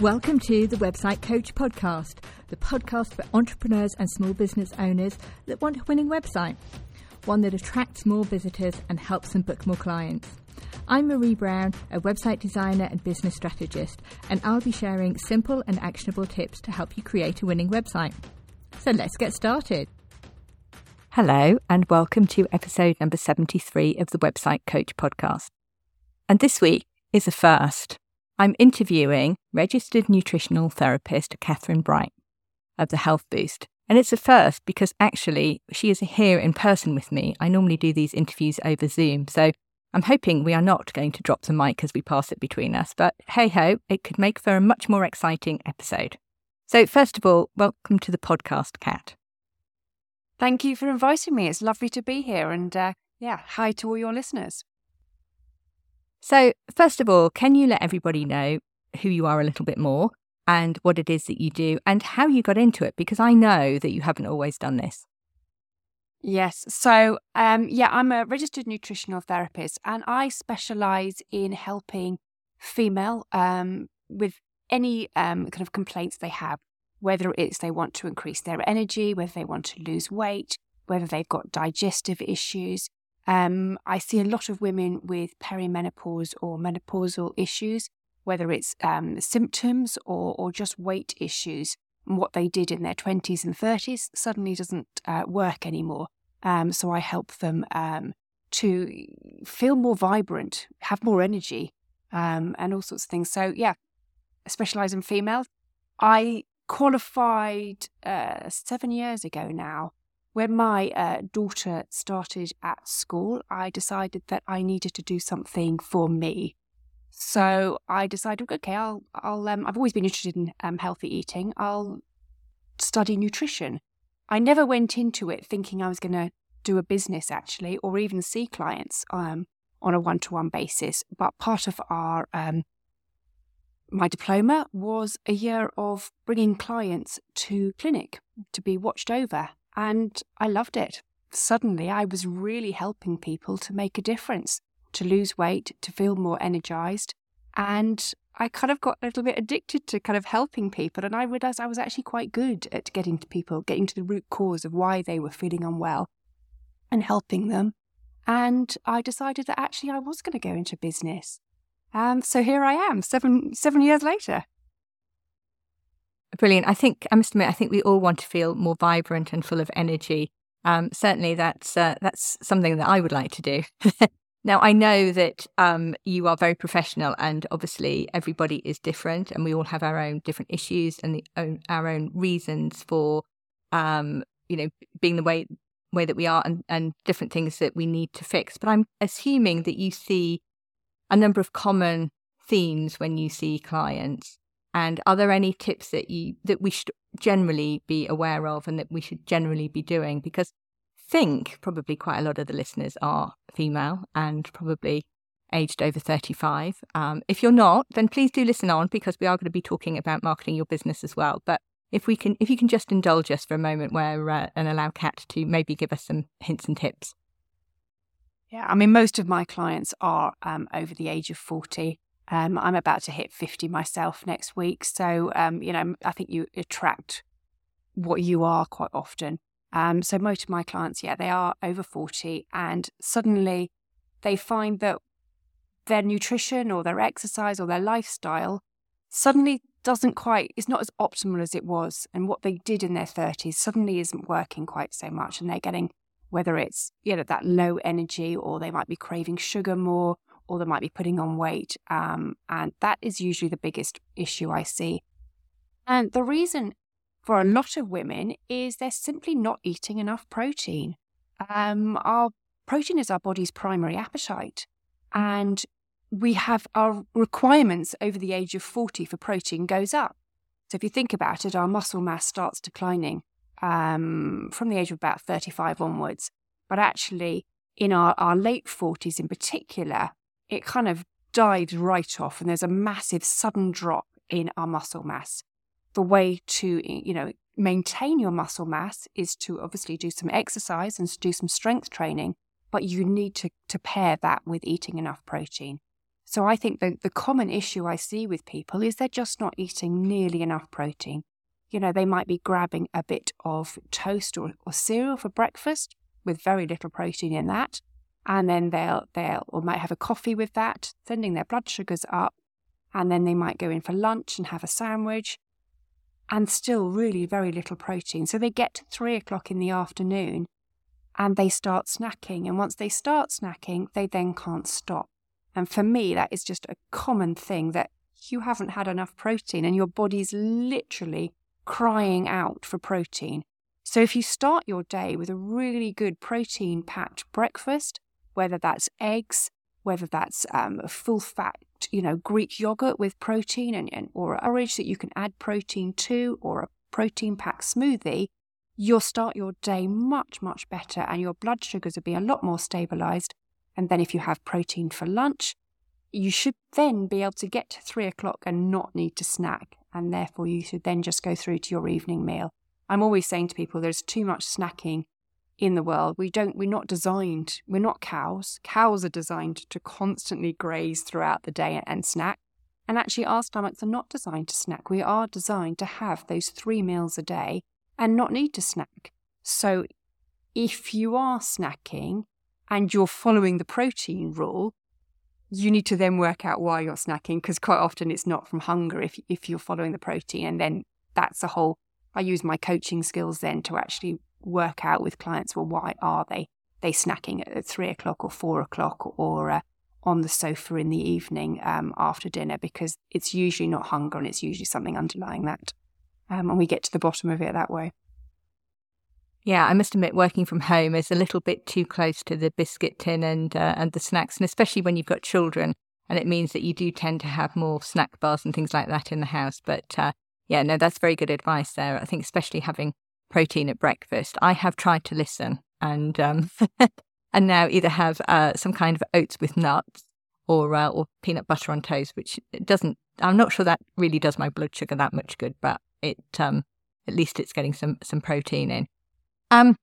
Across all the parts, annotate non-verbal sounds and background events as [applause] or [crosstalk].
Welcome to the Website Coach Podcast, the podcast for entrepreneurs and small business owners that want a winning website, one that attracts more visitors and helps them book more clients. I'm Marie Brown, a website designer and business strategist, and I'll be sharing simple and actionable tips to help you create a winning website. So let's get started. Hello, and welcome to episode number 73 of the Website Coach podcast. And this week is a first. I'm interviewing registered nutritional therapist Catherine Bright of the Health Boost. And it's a first because actually she is here in person with me. I normally do these interviews over Zoom. So I'm hoping we are not going to drop the mic as we pass it between us. But hey ho, it could make for a much more exciting episode. So, first of all, welcome to the podcast, Kat. Thank you for inviting me. It's lovely to be here. And uh, yeah, hi to all your listeners. So, first of all, can you let everybody know who you are a little bit more and what it is that you do and how you got into it? Because I know that you haven't always done this. Yes. So, um, yeah, I'm a registered nutritional therapist and I specialize in helping female um, with any um, kind of complaints they have, whether it's they want to increase their energy, whether they want to lose weight, whether they've got digestive issues, um, I see a lot of women with perimenopause or menopausal issues, whether it's um, symptoms or, or just weight issues. What they did in their 20s and 30s suddenly doesn't uh, work anymore. Um, so I help them um, to feel more vibrant, have more energy, um, and all sorts of things. So, yeah, I specialize in females. I qualified uh, seven years ago now when my uh, daughter started at school, I decided that I needed to do something for me. So I decided, okay, I'll, I'll, um, I've always been interested in um, healthy eating. I'll study nutrition. I never went into it thinking I was going to do a business actually, or even see clients um, on a one-to-one basis. But part of our um, my diploma was a year of bringing clients to clinic to be watched over and I loved it. Suddenly, I was really helping people to make a difference, to lose weight, to feel more energized. And I kind of got a little bit addicted to kind of helping people. And I realized I was actually quite good at getting to people, getting to the root cause of why they were feeling unwell and helping them. And I decided that actually I was going to go into business. Um, so here I am, seven seven years later. Brilliant. I think I must admit, I think we all want to feel more vibrant and full of energy. Um, certainly, that's uh, that's something that I would like to do. [laughs] now, I know that um, you are very professional, and obviously, everybody is different, and we all have our own different issues and the own, our own reasons for, um, you know, being the way way that we are, and, and different things that we need to fix. But I'm assuming that you see a number of common themes when you see clients and are there any tips that you that we should generally be aware of and that we should generally be doing? Because I think probably quite a lot of the listeners are female and probably aged over 35. Um, if you're not, then please do listen on because we are going to be talking about marketing your business as well. But if we can, if you can just indulge us for a moment where uh, and allow Kat to maybe give us some hints and tips. Yeah, I mean, most of my clients are um, over the age of 40. Um, I'm about to hit 50 myself next week. So, um, you know, I think you attract what you are quite often. Um, so, most of my clients, yeah, they are over 40 and suddenly they find that their nutrition or their exercise or their lifestyle suddenly doesn't quite, is not as optimal as it was. And what they did in their 30s suddenly isn't working quite so much. And they're getting, whether it's, you know, that low energy or they might be craving sugar more or they might be putting on weight. Um, and that is usually the biggest issue I see. And the reason for a lot of women is they're simply not eating enough protein. Um, our protein is our body's primary appetite. And we have our requirements over the age of 40 for protein goes up. So if you think about it, our muscle mass starts declining um, from the age of about 35 onwards. But actually, in our, our late 40s in particular, it kind of dives right off and there's a massive sudden drop in our muscle mass. The way to, you know, maintain your muscle mass is to obviously do some exercise and do some strength training, but you need to, to pair that with eating enough protein. So I think the, the common issue I see with people is they're just not eating nearly enough protein. You know, they might be grabbing a bit of toast or, or cereal for breakfast with very little protein in that. And then they'll, they'll, or might have a coffee with that, sending their blood sugars up. And then they might go in for lunch and have a sandwich and still really very little protein. So they get to three o'clock in the afternoon and they start snacking. And once they start snacking, they then can't stop. And for me, that is just a common thing that you haven't had enough protein and your body's literally crying out for protein. So if you start your day with a really good protein packed breakfast, whether that's eggs, whether that's um, a full fat, you know, Greek yogurt with protein and, and or porridge that you can add protein to, or a protein packed smoothie, you'll start your day much, much better and your blood sugars will be a lot more stabilized. And then if you have protein for lunch, you should then be able to get to three o'clock and not need to snack. And therefore, you should then just go through to your evening meal. I'm always saying to people there's too much snacking in the world. We don't, we're not designed, we're not cows. Cows are designed to constantly graze throughout the day and snack. And actually, our stomachs are not designed to snack. We are designed to have those three meals a day and not need to snack. So if you are snacking and you're following the protein rule, you need to then work out why you're snacking because quite often it's not from hunger if if you're following the protein and then that's a whole I use my coaching skills then to actually work out with clients well why are they they snacking at three o'clock or four o'clock or uh, on the sofa in the evening um, after dinner because it's usually not hunger and it's usually something underlying that um, and we get to the bottom of it that way. Yeah, I must admit, working from home is a little bit too close to the biscuit tin and uh, and the snacks, and especially when you've got children, and it means that you do tend to have more snack bars and things like that in the house. But uh, yeah, no, that's very good advice there. I think especially having protein at breakfast. I have tried to listen and um, [laughs] and now either have uh, some kind of oats with nuts or uh, or peanut butter on toast, which doesn't. I'm not sure that really does my blood sugar that much good, but it um, at least it's getting some some protein in. Um,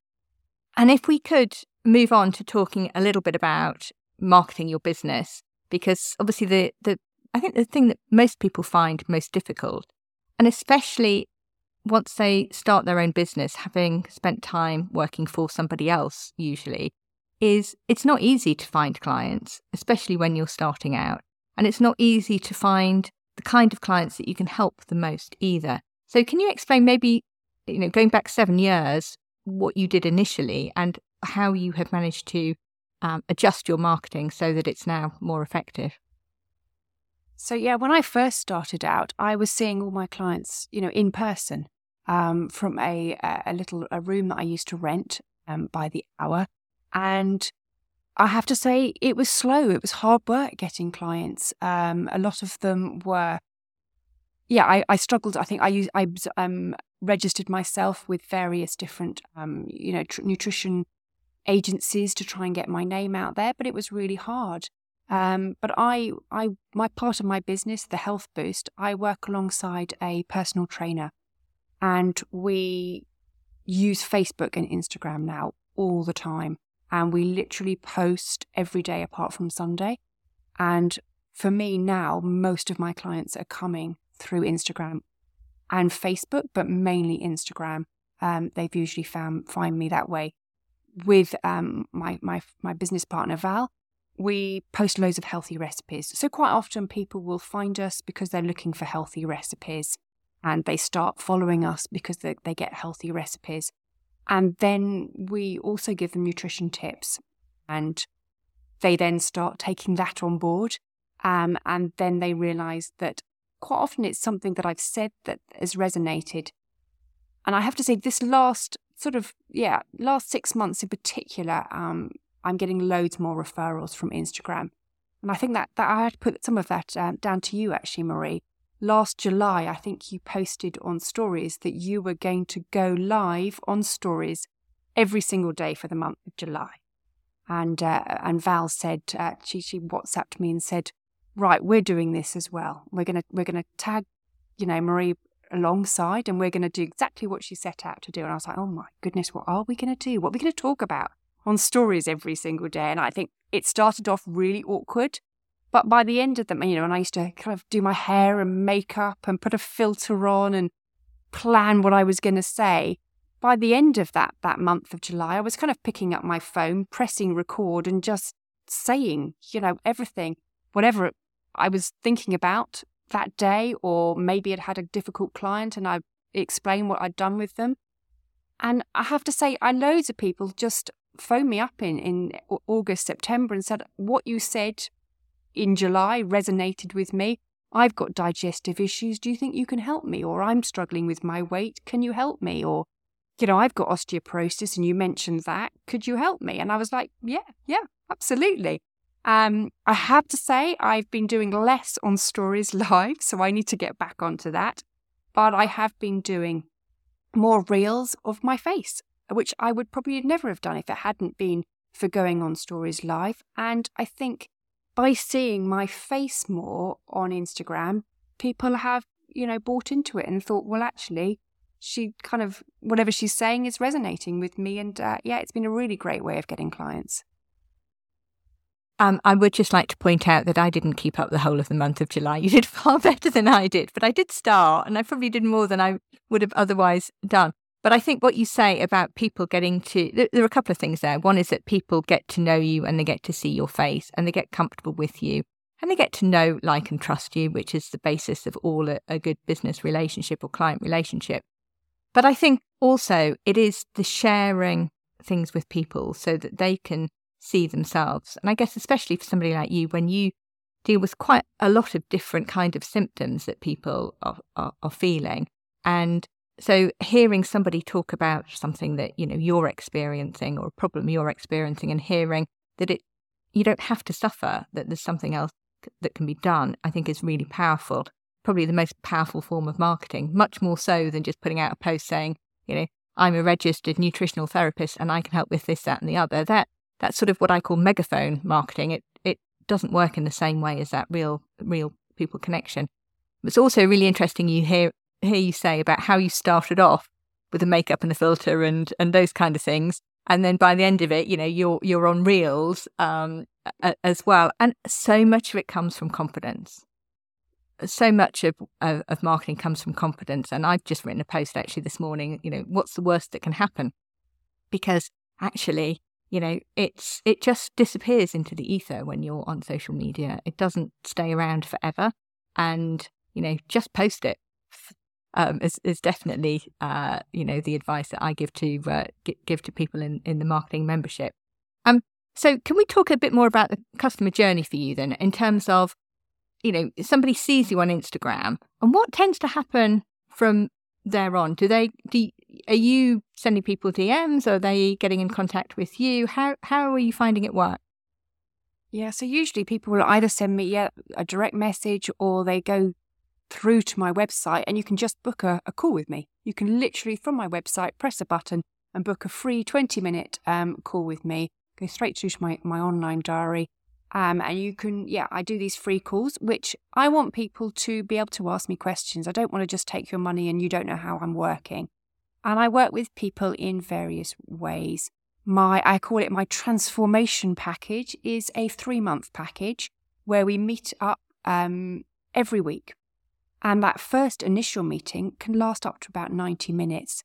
and if we could move on to talking a little bit about marketing your business, because obviously the the I think the thing that most people find most difficult, and especially once they start their own business, having spent time working for somebody else, usually, is it's not easy to find clients, especially when you're starting out. And it's not easy to find the kind of clients that you can help the most either. So, can you explain maybe, you know, going back seven years, what you did initially and how you have managed to um, adjust your marketing so that it's now more effective? So yeah, when I first started out, I was seeing all my clients, you know, in person um, from a a little a room that I used to rent um, by the hour, and I have to say it was slow. It was hard work getting clients. Um, a lot of them were yeah, I, I struggled. I think I used I um, registered myself with various different um, you know tr- nutrition agencies to try and get my name out there, but it was really hard. Um, but I, I, my part of my business, the Health Boost, I work alongside a personal trainer, and we use Facebook and Instagram now all the time, and we literally post every day apart from Sunday. And for me now, most of my clients are coming through Instagram and Facebook, but mainly Instagram. Um, they've usually found find me that way. With um, my my my business partner Val, we post loads of healthy recipes. So quite often people will find us because they're looking for healthy recipes, and they start following us because they, they get healthy recipes. And then we also give them nutrition tips, and they then start taking that on board. Um, and then they realize that quite often it's something that I've said that has resonated. And I have to say, this last sort of, yeah, last six months in particular, um, I'm getting loads more referrals from Instagram. And I think that, that I had to put some of that um, down to you, actually, Marie. Last July, I think you posted on stories that you were going to go live on stories every single day for the month of July. And uh, and Val said, uh, she, she WhatsApped me and said, right, we're doing this as well. We're gonna we're gonna tag, you know, Marie alongside, and we're gonna do exactly what she set out to do. And I was like, oh my goodness, what are we gonna do? What are we gonna talk about on stories every single day? And I think it started off really awkward, But by the end of the, you know, and I used to kind of do my hair and makeup and put a filter on and plan what I was going to say. By the end of that that month of July, I was kind of picking up my phone, pressing record, and just saying, you know, everything, whatever I was thinking about that day, or maybe it had a difficult client and I explained what I'd done with them. And I have to say, I loads of people just phoned me up in, in August, September and said, What you said in July resonated with me. I've got digestive issues. Do you think you can help me? Or I'm struggling with my weight. Can you help me? Or, you know, I've got osteoporosis and you mentioned that. Could you help me? And I was like, Yeah, yeah, absolutely. Um, I have to say, I've been doing less on Stories [laughs] Live, so I need to get back onto that. But I have been doing more reels of my face, which I would probably never have done if it hadn't been for going on Stories Live. And I think by seeing my face more on Instagram, people have, you know, bought into it and thought, well, actually, she kind of, whatever she's saying is resonating with me. And uh, yeah, it's been a really great way of getting clients. Um, I would just like to point out that I didn't keep up the whole of the month of July. You did [laughs] far better than I did, but I did start, and I probably did more than I would have otherwise done. But I think what you say about people getting to, there, are a couple of things there. One is that people get to know you and they get to see your face and they get comfortable with you and they get to know, like, and trust you, which is the basis of all a, a good business relationship or client relationship. But I think also it is the sharing things with people so that they can see themselves. And I guess, especially for somebody like you, when you deal with quite a lot of different kind of symptoms that people are, are, are feeling. And so hearing somebody talk about something that, you know, you're experiencing or a problem you're experiencing and hearing that it, you don't have to suffer, that there's something else that can be done, I think is really powerful. Probably the most powerful form of marketing, much more so than just putting out a post saying, you know, I'm a registered nutritional therapist and I can help with this, that, and the other. That that's sort of what I call megaphone marketing. It it doesn't work in the same way as that real real people connection. It's also really interesting you hear hear you say about how you started off with the makeup and the filter and and those kind of things, and then by the end of it, you know, you're you're on reels um, as well, and so much of it comes from confidence. So much of, of of marketing comes from confidence, and I've just written a post actually this morning. You know, what's the worst that can happen? Because actually, you know it's it just disappears into the ether when you're on social media it doesn't stay around forever and you know just post it um, is, is definitely uh, you know the advice that I give to uh, give to people in, in the marketing membership. Um, so can we talk a bit more about the customer journey for you then, in terms of you know somebody sees you on Instagram and what tends to happen from there on? Do they do are you sending people DMs? Are they getting in contact with you? How how are you finding it work? Yeah, so usually people will either send me yeah, a direct message or they go through to my website and you can just book a, a call with me. You can literally from my website press a button and book a free 20 minute um, call with me. Go straight through to my, my online diary. Um, and you can, yeah, I do these free calls, which I want people to be able to ask me questions. I don't want to just take your money and you don't know how I'm working. And I work with people in various ways. My, I call it my transformation package, is a three month package where we meet up um, every week. And that first initial meeting can last up to about 90 minutes.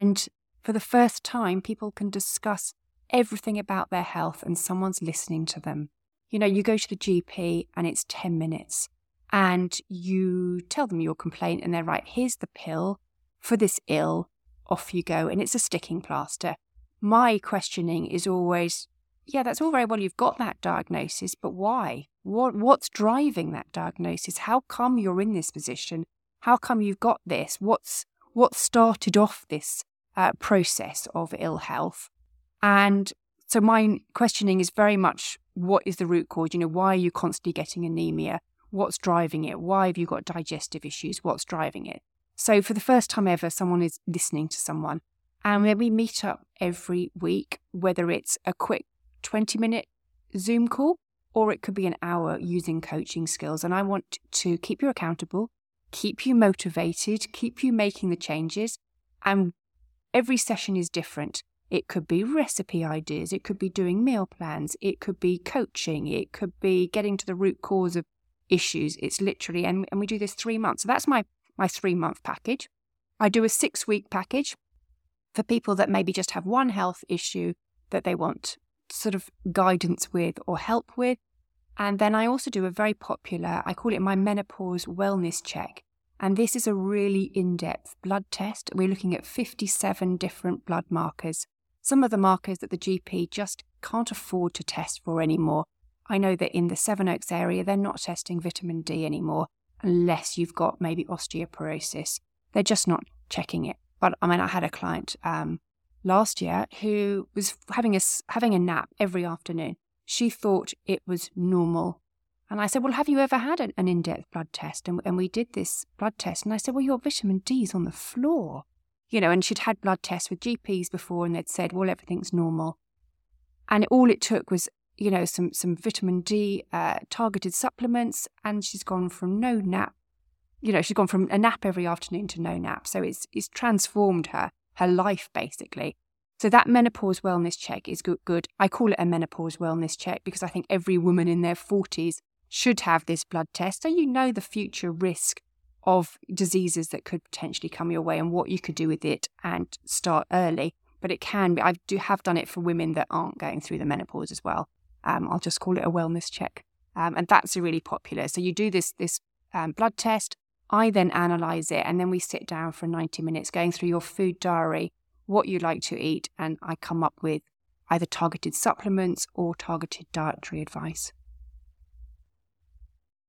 And for the first time, people can discuss everything about their health and someone's listening to them. You know, you go to the GP and it's 10 minutes and you tell them your complaint and they're right, here's the pill for this ill off you go, and it's a sticking plaster. My questioning is always, yeah, that's all very well. You've got that diagnosis, but why? What what's driving that diagnosis? How come you're in this position? How come you've got this? What's what started off this uh, process of ill health? And so my questioning is very much what is the root cause? You know, why are you constantly getting anemia? What's driving it? Why have you got digestive issues? What's driving it? So, for the first time ever, someone is listening to someone. And then we meet up every week, whether it's a quick 20 minute Zoom call or it could be an hour using coaching skills. And I want to keep you accountable, keep you motivated, keep you making the changes. And every session is different. It could be recipe ideas. It could be doing meal plans. It could be coaching. It could be getting to the root cause of issues. It's literally, and, and we do this three months. So that's my, my three month package. I do a six week package for people that maybe just have one health issue that they want sort of guidance with or help with. And then I also do a very popular, I call it my menopause wellness check. And this is a really in depth blood test. We're looking at 57 different blood markers some of the markers that the GP just can't afford to test for anymore. I know that in the Sevenoaks area, they're not testing vitamin D anymore unless you've got maybe osteoporosis. They're just not checking it. But I mean, I had a client um, last year who was having a, having a nap every afternoon. She thought it was normal. And I said, Well, have you ever had an, in depth blood test? And, and we did this blood test. And I said, Well, your vitamin D is on the floor you know, and she'd had blood tests with GPs before and they'd said, well, everything's normal. And all it took was, you know, some, some vitamin D uh, targeted supplements, and she's gone from no nap, you know, she's gone from a nap every afternoon to no nap. So it's, it's transformed her, her life basically. So that menopause wellness check is good, good. I call it a menopause wellness check because I think every woman in their 40s should have this blood test so you know the future risk of diseases that could potentially come your way and what you could do with it and start early. But it can be, I do have done it for women that aren't going through the menopause as well. Um, I'll just call it a wellness check. Um, and that's really popular. So you do this, this um, blood test. I then analyze it and then we sit down for 90 minutes going through your food diary, what you like to eat. And I come up with either targeted supplements or targeted dietary advice.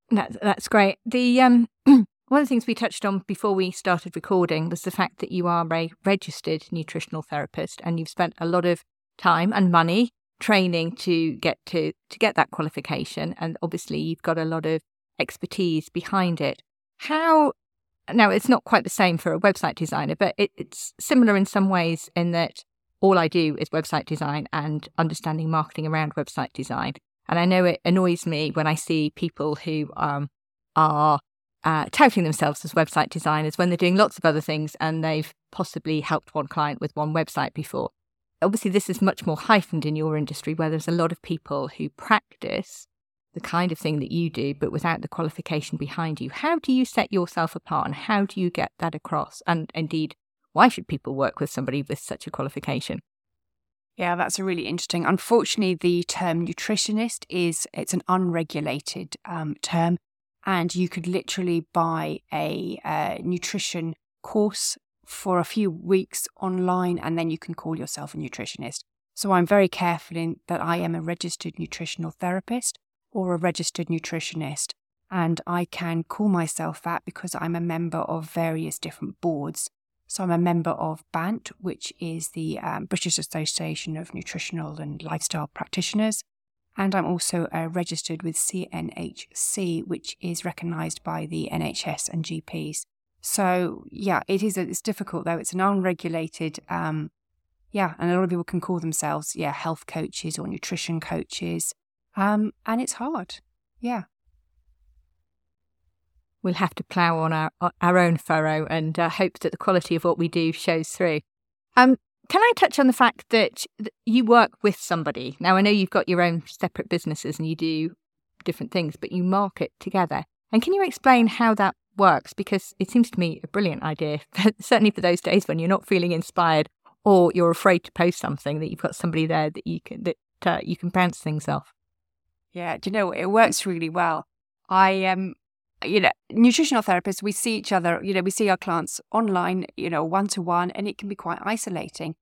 That, that's great. The um, [clears throat] One of the things we touched on before we started recording was the fact that you are a registered nutritional therapist and you've spent a lot of time and money training to get to to get that qualification and obviously you've got a lot of expertise behind it. How now it's not quite the same for a website designer, but it, it's similar in some ways in that all I do is website design and understanding marketing around website design. And I know it annoys me when I see people who um, are uh, touting themselves as website designers when they're doing lots of other things and they've possibly helped one client with one website before. Obviously, this is much more heightened in your industry where there's a lot of people who practice the kind of thing that you do, but without the qualification behind you. How do you set yourself apart and how do you get that across? And indeed, why should people work with somebody with such a qualification? Yeah, that's a really interesting. Unfortunately, the term nutritionist is it's an unregulated um, term and you could literally buy a uh, nutrition course for a few weeks online and then you can call yourself a nutritionist. So I'm very careful in that I am a registered nutritional therapist or a registered nutritionist and I can call myself that because I'm a member of various different boards. So I'm a member of BANT, which is the um, British Association of Nutritional and Lifestyle Practitioners. And I'm also uh, registered with CNHC, which is recognised by the NHS and GPs. So yeah, it is. A, it's difficult though. It's an unregulated. Um, yeah, and a lot of people can call themselves yeah health coaches or nutrition coaches, um, and it's hard. Yeah. We'll have to plough on our our own furrow and uh, hope that the quality of what we do shows through. Um, can I touch on the fact that you work with somebody? Now, I know you've got your own separate businesses and you do different things, but you market together. And can you explain how that works? Because it seems to me a brilliant idea, [laughs] certainly for those days when you're not feeling inspired or you're afraid to post something that you've got somebody there that you can that uh, you can bounce things off. Yeah, do you know it works really well. I um you know, nutritional therapists, we see each other, you know, we see our clients online, you know, one to one, and it can be quite isolating.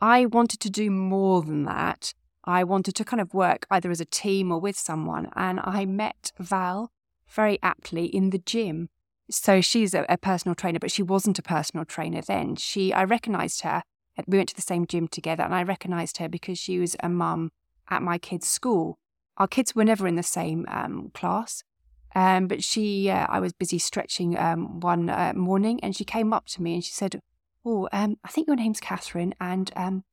I wanted to do more than that. I wanted to kind of work either as a team or with someone. And I met Val very aptly in the gym. So she's a, a personal trainer, but she wasn't a personal trainer then. She, I recognized her. We went to the same gym together, and I recognized her because she was a mum at my kids' school. Our kids were never in the same um, class, um, but she, uh, I was busy stretching um, one uh, morning, and she came up to me and she said, "Oh, um, I think your name's Catherine, and um,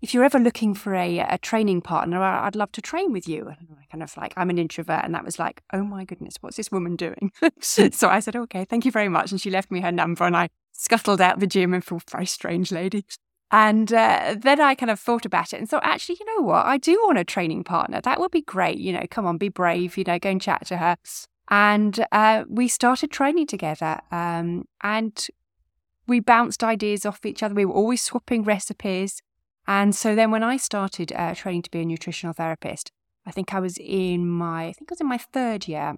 if you're ever looking for a, a training partner, I'd love to train with you." And I kind of like, I'm an introvert, and that was like, "Oh my goodness, what's this woman doing?" [laughs] so I said, "Okay, thank you very much," and she left me her number, and I scuttled out the gym and felt very strange lady. And uh, then I kind of thought about it and thought, actually, you know what? I do want a training partner. That would be great. You know, come on, be brave, you know, go and chat to her. And uh, we started training together. Um, and we bounced ideas off each other. We were always swapping recipes. And so then when I started uh, training to be a nutritional therapist, I think I was in my, I think I was in my third year.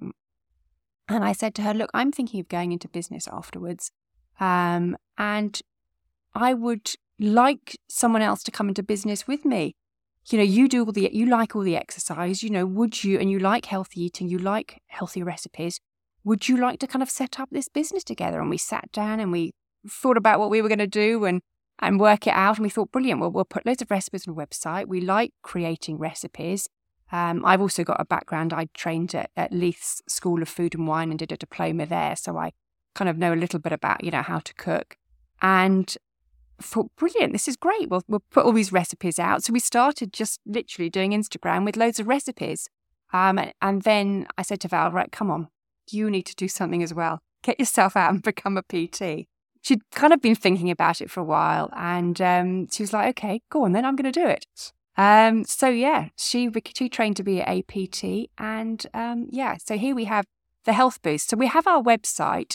And I said to her, look, I'm thinking of going into business afterwards. Um, and I would like someone else to come into business with me. You know, you do all the, you like all the exercise, you know, would you, and you like healthy eating, you like healthy recipes. Would you like to kind of set up this business together? And we sat down and we thought about what we were going to do and, and work it out. And we thought, brilliant, well, we'll put loads of recipes on a website. We like creating recipes. Um, I've also got a background. I trained at, at Leith's School of Food and Wine and did a diploma there. So I kind of know a little bit about, you know, how to cook. And thought, brilliant, this is great. We'll, we'll put all these recipes out. So we started just literally doing Instagram with loads of recipes. Um, and then I said to Val, right, come on, you need to do something as well. Get yourself out and [laughs] become a PT. She'd kind of been thinking about it for a while. And um, she was like, okay, go on then, I'm going to do it. Um, so yeah, she, she trained to be a PT. And um, yeah, so here we have the Health Boost. So we have our website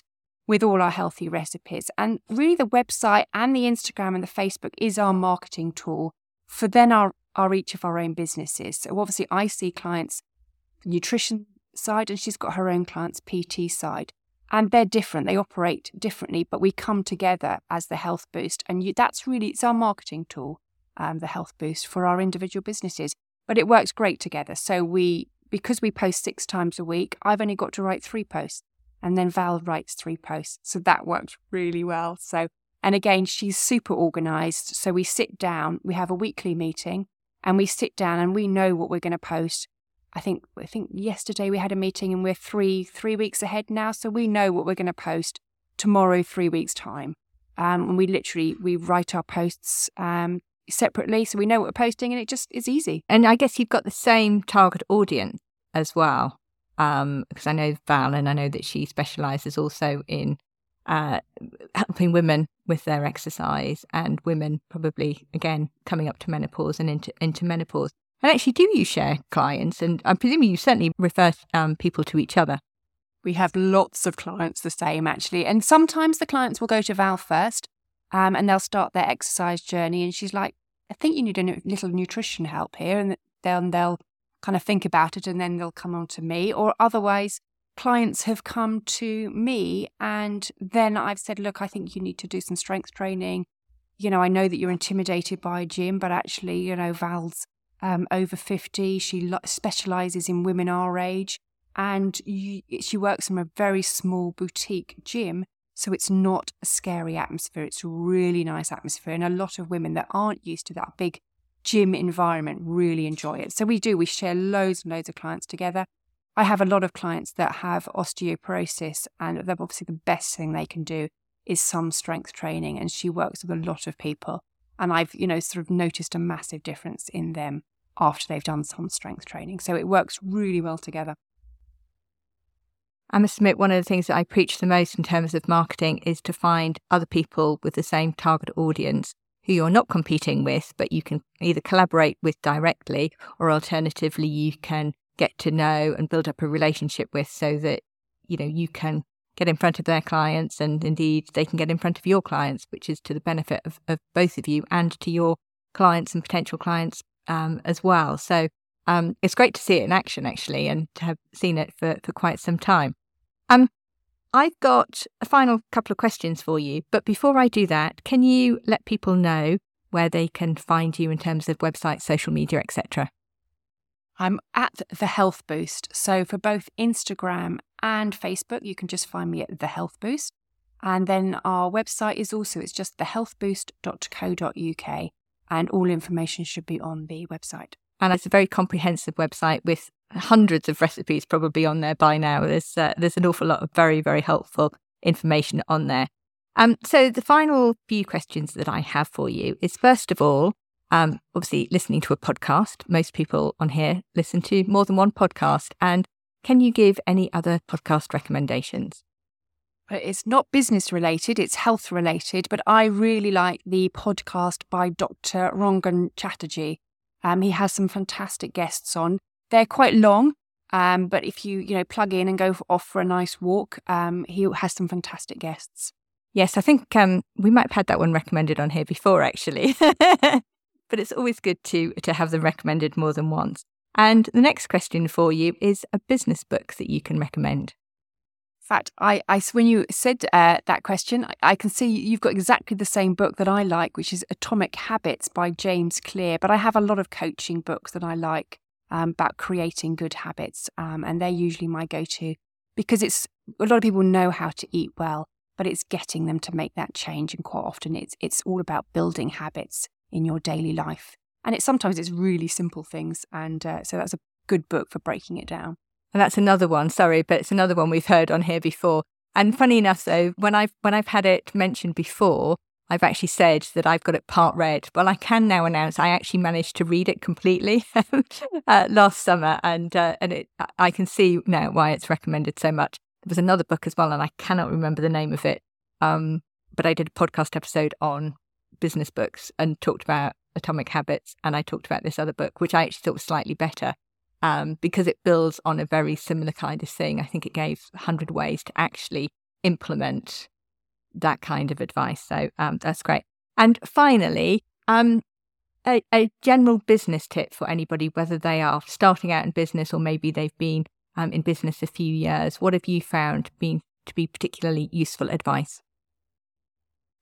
with all our healthy recipes. And really, the website and the Instagram and the Facebook is our marketing tool for then our, our each of our own businesses. So obviously, I see clients nutrition side, and she's got her own clients PT side. And they're different. They operate differently, but we come together as the Health Boost. And you, that's really, it's our marketing tool, um, the Health Boost for our individual businesses. But it works great together. So we, because we post six times a week, I've only got to write three posts and then Val writes three posts. So that worked really well. So, and again, she's super organized. So we sit down, we have a weekly meeting and we sit down and we know what we're going to post. I think, I think yesterday we had a meeting and we're three, three weeks ahead now. So we know what we're going to post tomorrow, three weeks time. Um, and we literally, we write our posts, um, separately. So we know what we're posting and it just is easy. And I guess you've got the same target audience as well um, because I know Val and I know that she specialises also in uh, helping women with their exercise and women probably again coming up to menopause and into into menopause. And actually, do you share clients? And I'm presuming you certainly refer um, people to each other. We have lots of clients the same actually, and sometimes the clients will go to Val first, um, and they'll start their exercise journey, and she's like, "I think you need a little nutrition help here," and then they'll kind of think about it and then they'll come on to me. Or otherwise, clients have come to me and then I've said, look, I think you need to do some strength training. You know, I know that you're intimidated by a gym, but actually, you know, Val's um, over 50. She lo- specializes in women our age and you, she works in a very small boutique gym. So it's not a scary atmosphere. It's a really nice atmosphere. And a lot of women that aren't used to that big gym environment really enjoy it. So we do, we share loads and loads of clients together. I have a lot of clients that have osteoporosis, and obviously the best thing they can do is some strength training. And she works with a lot of people. And I've, you know, sort of noticed a massive difference in them after they've done some strength training. So it works really well together. I must admit, one of the things that I preach the most in terms of marketing is to find other people with the same target audience who you're not competing with, but you can either collaborate with directly or alternatively you can get to know and build up a relationship with so that, you know, you can get in front of their clients and indeed they can get in front of your clients, which is to the benefit of, of both of you and to your clients and potential clients um, as well. So um, it's great to see it in action actually and to have seen it for, for quite some time. Um, I've got a final couple of questions for you, but before I do that, can you let people know where they can find you in terms of website, social media, etc.? I'm at the Health Boost. So for both Instagram and Facebook, you can just find me at the Health Boost. And then our website is also it's just thehealthboost.co.uk and all information should be on the website. And it's a very comprehensive website with hundreds of recipes probably on there by now. There's uh, there's an awful lot of very very helpful information on there. Um, so the final few questions that I have for you is first of all, um, obviously listening to a podcast. Most people on here listen to more than one podcast, and can you give any other podcast recommendations? it's not business related, it's health related, but I really like the podcast by Dr. Rangan Chatterjee. Um, he has some fantastic guests on. They're quite long, um, but if you you know plug in and go for, off for a nice walk, um, he has some fantastic guests. Yes, I think um, we might have had that one recommended on here before, actually. [laughs] but it's always good to to have them recommended more than once. And the next question for you is a business book that you can recommend. In fact, I, I when you said uh, that question, I, I, can see you've got exactly the same book that I like, which is Atomic Habits by James Clear. But I have a lot of coaching books that I like um, about creating good habits, um, and they're usually my go-to because it's a lot of people know how to eat well, but it's getting them to make that change, and quite often it's it's all about building habits in your daily life, and it's sometimes it's really simple things, and uh, so that's a good book for breaking it down. And that's another one, sorry, but it's another one we've heard on here before. And funny enough, though, when I've when I've had it mentioned before, I've actually said that I've got it part read. Well, I can now announce I actually managed to read it completely [laughs] uh, last summer, and uh, and it I can see now why it's recommended so much. There was another book as well, and I cannot remember the name of it. Um, but I did a podcast episode on business books and talked about Atomic Habits, and I talked about this other book, which I actually thought was slightly better um, because it builds on a very similar kind of thing. I think it gave 100 ways to actually implement that kind of advice. So um, that's great. And finally, um, a, a, general business tip for anybody, whether they are starting out in business or maybe they've been um, in business a few years. What have you found being to be particularly useful advice?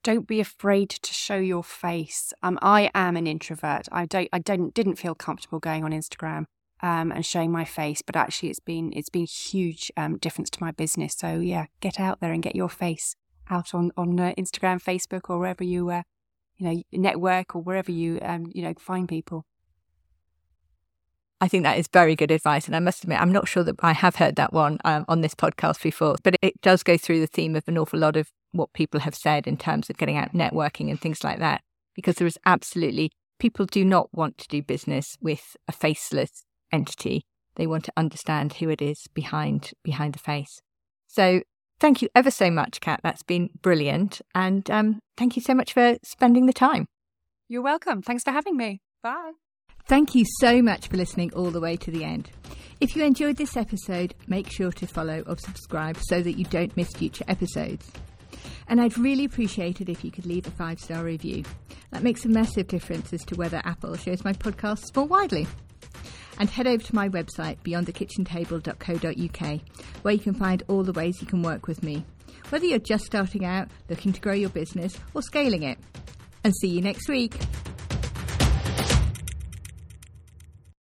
Don't be afraid to show your face. Um, I am an introvert. I don't. I don't. Didn't feel comfortable going on Instagram um, and showing my face. But actually, it's been it's been huge um, difference to my business. So yeah, get out there and get your face out on on uh, Instagram, Facebook, or wherever you uh, you know network or wherever you um, you know find people. I think that is very good advice. And I must admit, I'm not sure that I have heard that one um, on this podcast before, but it does go through the theme of an awful lot of what people have said in terms of getting out networking and things like that. Because there is absolutely, people do not want to do business with a faceless entity. They want to understand who it is behind behind the face. So thank you ever so much, Kat. That's been brilliant, and um, thank you so much for spending the time. You're welcome. Thanks for having me. Bye. Thank you so much for listening all the way to the end. If you enjoyed this episode, make sure to follow or subscribe so that you don't miss future episodes. And I'd really appreciate it if you could leave a five star review. That makes a massive difference as to whether Apple shows my podcasts more widely and head over to my website beyondthekitchentable.co.uk where you can find all the ways you can work with me, whether you're just starting out, looking to grow your business, or scaling it. And see you next week.